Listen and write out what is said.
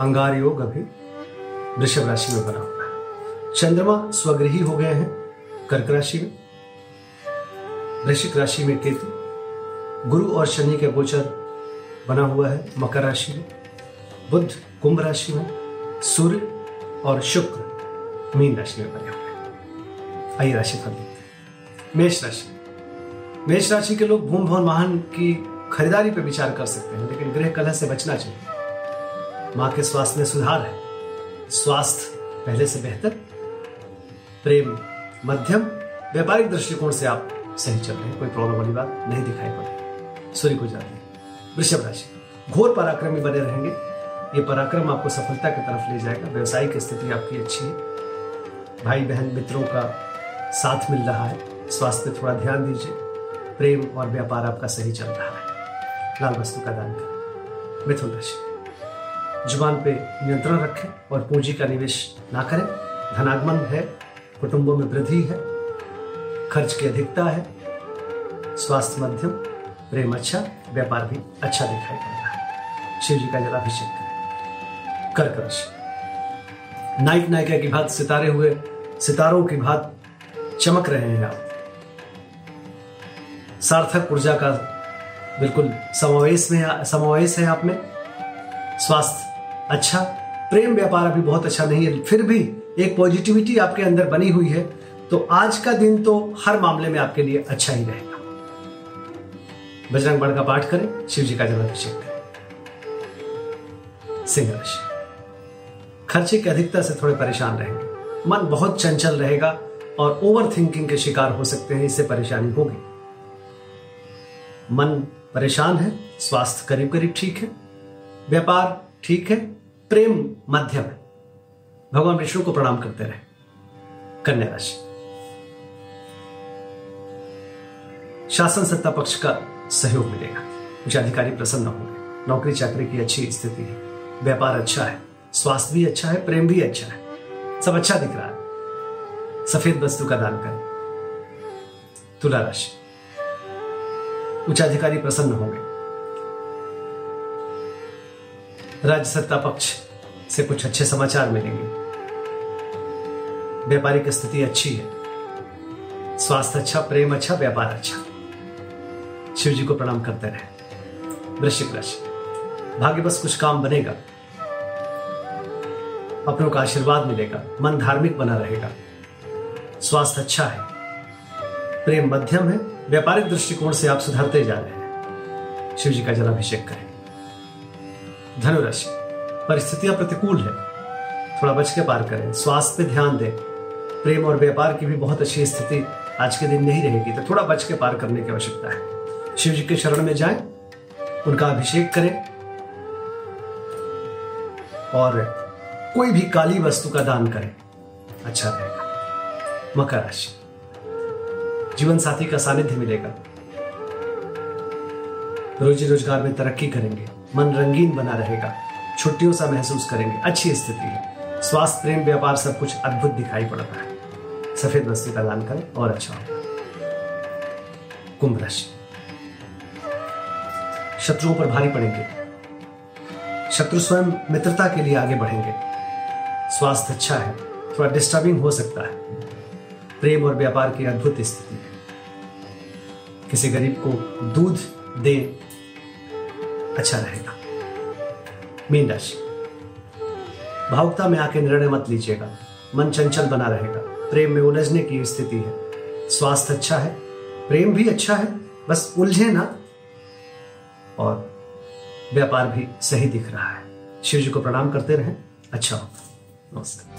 अंगार योग अभी वृषभ राशि में बना हुआ है। चंद्रमा स्वगृही हो गए हैं, कर्क राशि में। वृश्चिक राशि में केतु, गुरु और शनि का गोचर बना हुआ है मकर राशि में। बुद्ध कुंभ राशि में, सूर्य और शुक्र मीन राशि में बने हुए आइए राशि फल देखते हैं। मेष राशि मेष राशि के लोग भूम भवन वाहन की खरीदारी पर विचार कर सकते हैं, लेकिन गृह कलह से बचना चाहिए। माँ के स्वास्थ्य में सुधार है। स्वास्थ्य पहले से बेहतर, प्रेम मध्यम, व्यापारिक दृष्टिकोण से आप सही चल रहे हैं, कोई प्रॉब्लम वाली बात नहीं दिखाई पड़ रही। सूर्य को जा रही है वृषभ राशि। घोर पराक्रमी बने रहेंगे। ये पराक्रम आपको सफलता की तरफ़ ले जाएगा। व्यवसायिक स्थिति आपकी अच्छी है। भाई बहन मित्रों का साथ मिल रहा है। स्वास्थ्य पे थोड़ा ध्यान दीजिए। प्रेम और व्यापार आपका सही चल रहा है। लाल वस्तु का दान करें। मिथुन राशि। ज़ुबान पे नियंत्रण रखें और पूंजी का निवेश ना करें। धनागमन है, कुटुंबों में वृद्धि है, खर्च की अधिकता है, स्वास्थ्य मध्यम, प्रेम अच्छा व्यापार भी अच्छा दिखाई पड़ रहा है। शिव जी का जलाभिषेक करें। कर्क राशि नायक नायिका की भात सितारे हुए सितारों की भात चमक रहे हैं आप। सार्थक ऊर्जा का बिल्कुल समावेश में समावेश है आप में। स्वास्थ्य अच्छा प्रेम व्यापार अभी बहुत अच्छा नहीं है, फिर भी एक पॉजिटिविटी आपके अंदर बनी हुई है तो आज का दिन तो हर मामले में आपके लिए अच्छा ही रहेगा। बजरंग बड़ का पाठ करें, शिव जी का जलाभिषेक करें। सिंह राशि खर्चे की अधिकता से थोड़े परेशान रहेंगे। मन बहुत चंचल रहेगा और ओवर थिंकिंग के शिकार हो सकते हैं, इससे परेशानी होगी। मन परेशान है, स्वास्थ्य करीब करीब ठीक है, व्यापार ठीक है प्रेम मध्यम है। भगवान विष्णु को प्रणाम करते रहे। कन्या राशि। शासन सत्ता पक्ष का सहयोग मिलेगा। उच्च अधिकारी प्रसन्न होंगे। नौकरी चाकरी की अच्छी स्थिति है। व्यापार अच्छा है। स्वास्थ्य भी अच्छा है। प्रेम भी अच्छा है। सब अच्छा दिख रहा है। सफ़ेद वस्तु का दान करें। तुला राशि। उच्च अधिकारी प्रसन्न होंगे। राज्य सत्ता पक्ष से कुछ अच्छे समाचार मिलेंगे। व्यापारिक स्थिति अच्छी है। स्वास्थ्य अच्छा प्रेम अच्छा व्यापार अच्छा। शिव जी को प्रणाम करते रहे। वृश्चिक राशि। भाग्य बस कुछ काम बनेगा। अपनों का आशीर्वाद मिलेगा। मन धार्मिक बना रहेगा। स्वास्थ्य अच्छा है। प्रेम मध्यम है। व्यापारिक दृष्टिकोण से आप सुधरते जा रहे हैं। शिव जी का जलाभिषेक करें। धनुराशि। परिस्थितियाँ प्रतिकूल है। थोड़ा बच के पार करें। स्वास्थ्य पे ध्यान दें। प्रेम और व्यापार की भी बहुत अच्छी स्थिति आज के दिन नहीं रहेगी तो थोड़ा बच के पार करने की आवश्यकता है। शिव जी के शरण में जाएँ, उनका अभिषेक करें। और कोई भी काली वस्तु का दान करें। अच्छा रहेगा। मकर राशि। जीवन साथी का सानिध्य मिलेगा। रोजी रोज़गार में तरक्की करेंगे। मन रंगीन बना रहेगा। छुट्टियों सा महसूस करेंगे। अच्छी स्थिति है। स्वास्थ्य, प्रेम, व्यापार सब कुछ अद्भुत दिखाई पड़ रहा है। सफ़ेद वस्तु का दान करें और अच्छा। होगा कुंभ राशि। शत्रुओं पर भारी पड़ेंगे। शत्रु स्वयं मित्रता के लिए आगे बढ़ेंगे। स्वास्थ्य अच्छा है। थोड़ा डिस्टर्बिंग हो सकता है। प्रेम और व्यापार की अद्भुत स्थिति है। किसी गरीब को दूध दे अच्छा रहेगा। मीन राशि। भावुकता में आके निर्णय मत लीजिएगा। मन चंचल बना रहेगा। प्रेम में उलझने की स्थिति है। स्वास्थ्य अच्छा है। प्रेम भी अच्छा है। बस उलझे ना। और व्यापार भी सही दिख रहा है। शिव जी को प्रणाम करते रहें। अच्छा होगा। नमस्कार